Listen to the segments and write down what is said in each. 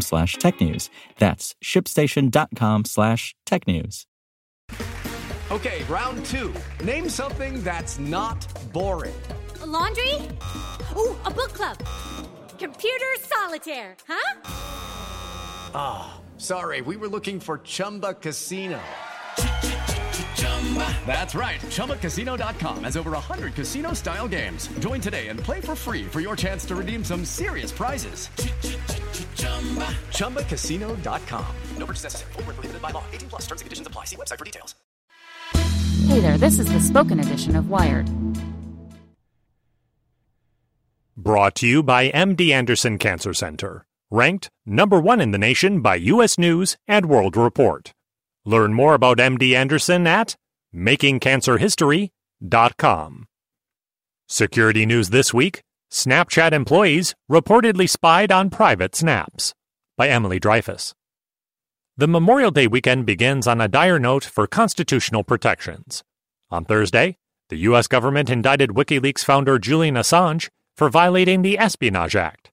slash technews. That's shipstation.com slash tech news. Okay, round two. Name something that's not boring. A laundry? Ooh, a book club. Computer solitaire, huh? Ah, oh, sorry, we were looking for Chumba Casino. That's right. ChumbaCasino.com has over 100 casino style games. Join today and play for free for your chance to redeem some serious prizes. ChumbaCasino.com. No purchase necessary. Full prohibited by law. 18 plus terms and conditions apply. See website for details. Hey there, this is the spoken edition of Wired. Brought to you by MD Anderson Cancer Center. Ranked number one in the nation by U.S. News and World Report. Learn more about MD Anderson at makingcancerhistory.com. Security news this week Snapchat employees reportedly spied on private snaps by Emily Dreyfuss. The Memorial Day weekend begins on a dire note for constitutional protections. On Thursday, the U.S. government indicted WikiLeaks founder Julian Assange for violating the Espionage Act.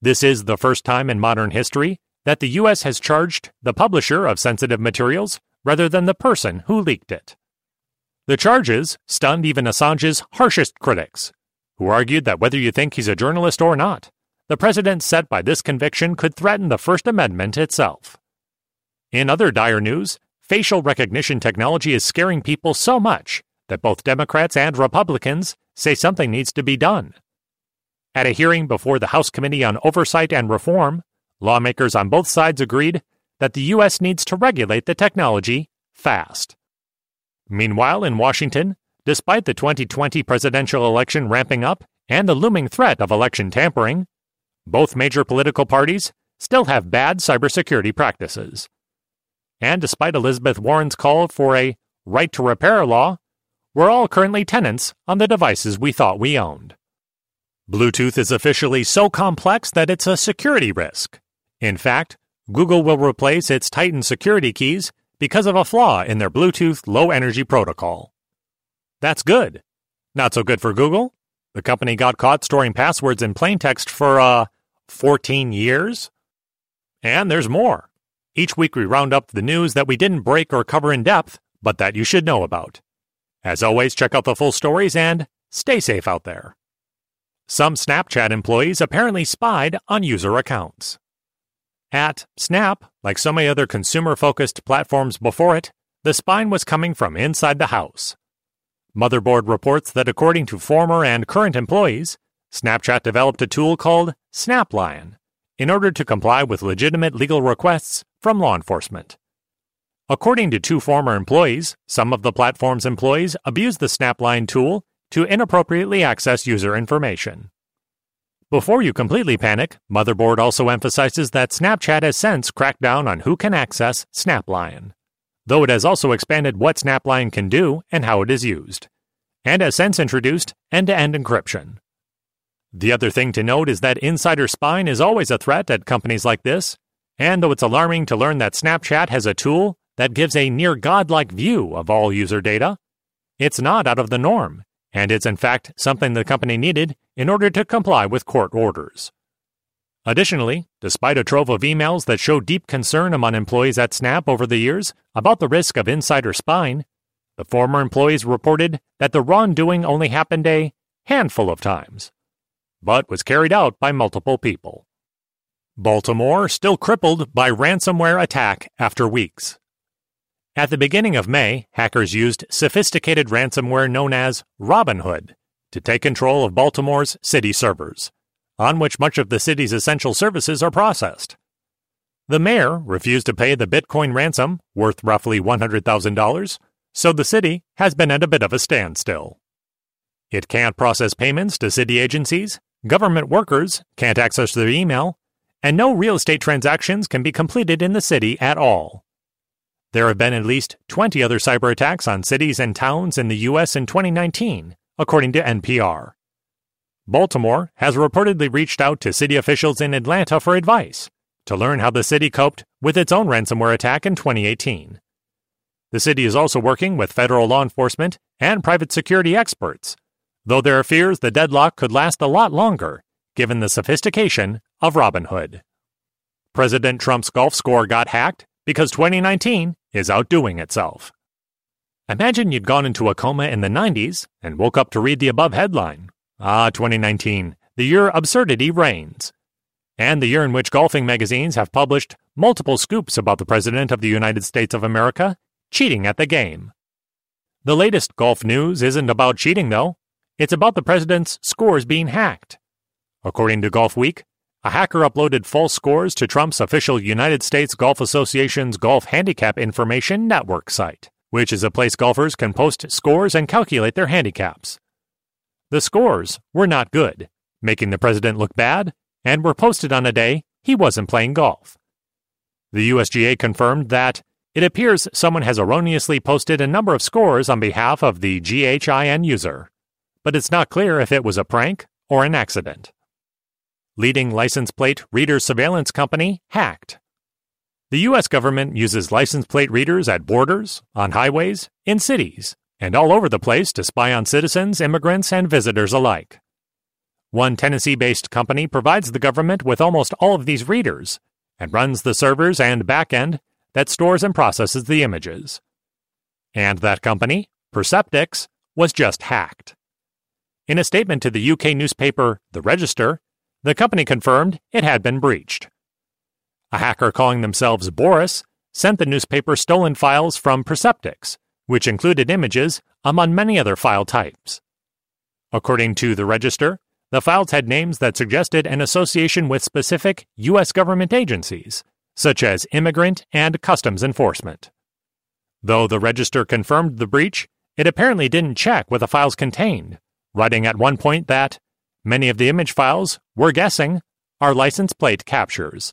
This is the first time in modern history that the U.S. has charged the publisher of sensitive materials rather than the person who leaked it. The charges stunned even Assange's harshest critics, who argued that whether you think he's a journalist or not, the precedent set by this conviction could threaten the First Amendment itself. In other dire news, facial recognition technology is scaring people so much that both Democrats and Republicans say something needs to be done. At a hearing before the House Committee on Oversight and Reform, lawmakers on both sides agreed that the U.S. needs to regulate the technology fast. Meanwhile, in Washington, despite the 2020 presidential election ramping up and the looming threat of election tampering, both major political parties still have bad cybersecurity practices. And despite Elizabeth Warren's call for a right to repair law, we're all currently tenants on the devices we thought we owned. Bluetooth is officially so complex that it's a security risk. In fact, Google will replace its Titan security keys because of a flaw in their Bluetooth Low Energy protocol. That's good. Not so good for Google. The company got caught storing passwords in plain text for, uh, 14 years. And there's more. Each week we round up the news that we didn't break or cover in depth, but that you should know about. As always, check out the full stories and stay safe out there. Some Snapchat employees apparently spied on user accounts. At Snap, like so many other consumer focused platforms before it, the spine was coming from inside the house. Motherboard reports that according to former and current employees, Snapchat developed a tool called SnapLion in order to comply with legitimate legal requests from law enforcement. According to two former employees, some of the platform's employees abused the SnapLion tool to inappropriately access user information. Before you completely panic, Motherboard also emphasizes that Snapchat has since cracked down on who can access SnapLion, though it has also expanded what SnapLion can do and how it is used, and has since introduced end to end encryption. The other thing to note is that insider spying is always a threat at companies like this, and though it's alarming to learn that Snapchat has a tool that gives a near godlike view of all user data, it's not out of the norm and it's in fact something the company needed in order to comply with court orders. Additionally, despite a trove of emails that show deep concern among employees at Snap over the years about the risk of insider spying, the former employees reported that the wrongdoing only happened a handful of times, but was carried out by multiple people. Baltimore still crippled by ransomware attack after weeks. At the beginning of May, hackers used sophisticated ransomware known as RobbinHood to take control of Baltimore's city servers, on which much of the city's essential services are processed. The mayor refused to pay the Bitcoin ransom, worth roughly $100,000, so the city has been at a bit of a standstill. It can't process payments to city agencies, government workers can't access their email, and no real estate transactions can be completed in the city at all. There have been at least 20 other cyber attacks on cities and towns in the U.S. in 2019, according to NPR. Baltimore has reportedly reached out to city officials in Atlanta for advice to learn how the city coped with its own ransomware attack in 2018. The city is also working with federal law enforcement and private security experts, though there are fears the deadlock could last a lot longer given the sophistication of RobbinHood. President Trump's golf score got hacked because 2019 is outdoing itself. Imagine you'd gone into a coma in the 90s and woke up to read the above headline Ah, 2019, the year absurdity reigns. And the year in which golfing magazines have published multiple scoops about the President of the United States of America cheating at the game. The latest golf news isn't about cheating, though. It's about the President's scores being hacked. According to Golf Week, a hacker uploaded false scores to Trump's official United States Golf Association's Golf Handicap Information Network site, which is a place golfers can post scores and calculate their handicaps. The scores were not good, making the president look bad, and were posted on a day he wasn't playing golf. The USGA confirmed that it appears someone has erroneously posted a number of scores on behalf of the GHIN user, but it's not clear if it was a prank or an accident leading license plate reader surveillance company hacked. The U.S. government uses license plate readers at borders, on highways, in cities, and all over the place to spy on citizens, immigrants, and visitors alike. One Tennessee based company provides the government with almost all of these readers and runs the servers and backend that stores and processes the images. And that company, Perceptics, was just hacked. In a statement to the UK newspaper The Register, the company confirmed it had been breached. A hacker calling themselves Boris sent the newspaper stolen files from Perceptics, which included images among many other file types. According to the register, the files had names that suggested an association with specific U.S. government agencies, such as Immigrant and Customs Enforcement. Though the register confirmed the breach, it apparently didn't check what the files contained, writing at one point that Many of the image files, we're guessing, are license plate captures.